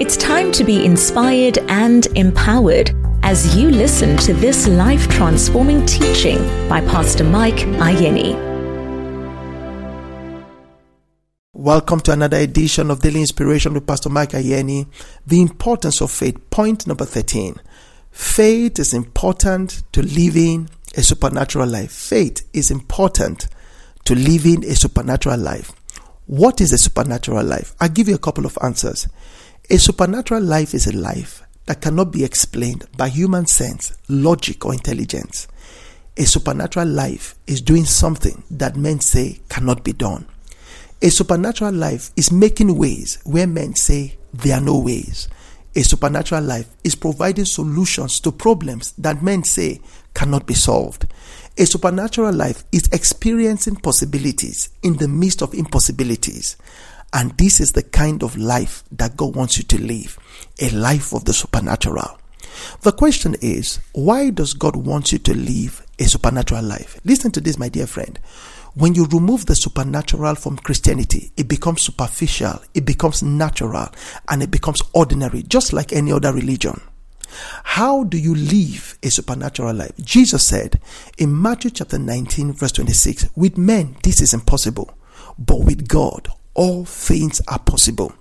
It's time to be inspired and empowered as you listen to this life transforming teaching by Pastor Mike Ayeni. Welcome to another edition of Daily Inspiration with Pastor Mike Ayeni. The importance of faith. Point number 13. Faith is important to living a supernatural life. Faith is important to living a supernatural life. What is a supernatural life? I'll give you a couple of answers. A supernatural life is a life that cannot be explained by human sense, logic, or intelligence. A supernatural life is doing something that men say cannot be done. A supernatural life is making ways where men say there are no ways. A supernatural life is providing solutions to problems that men say cannot be solved. A supernatural life is experiencing possibilities in the midst of impossibilities. And this is the kind of life that God wants you to live a life of the supernatural. The question is, why does God want you to live a supernatural life? Listen to this, my dear friend. When you remove the supernatural from Christianity, it becomes superficial, it becomes natural, and it becomes ordinary, just like any other religion. How do you live a supernatural life? Jesus said in Matthew chapter 19, verse 26, with men this is impossible, but with God all things are possible.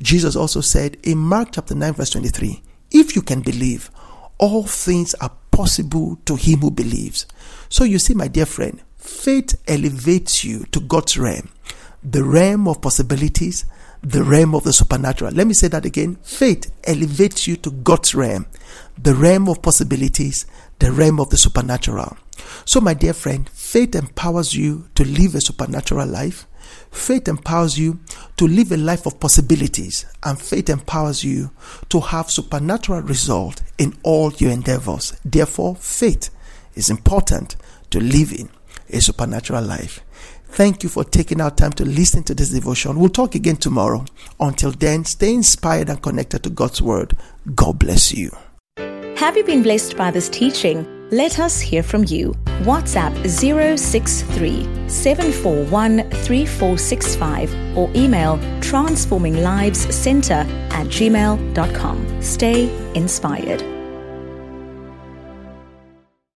Jesus also said in Mark chapter 9, verse 23, if you can believe, all things are possible to him who believes. So you see, my dear friend, faith elevates you to God's realm, the realm of possibilities, the realm of the supernatural. Let me say that again. Faith elevates you to God's realm, the realm of possibilities, the realm of the supernatural. So, my dear friend, faith empowers you to live a supernatural life. Faith empowers you to live a life of possibilities, and faith empowers you to have supernatural result in all your endeavors. Therefore, faith is important to living a supernatural life. Thank you for taking our time to listen to this devotion. We'll talk again tomorrow. Until then, stay inspired and connected to God's Word. God bless you. Have you been blessed by this teaching? Let us hear from you. WhatsApp 063 741 3465 or email transforminglivescenter at gmail.com. Stay inspired.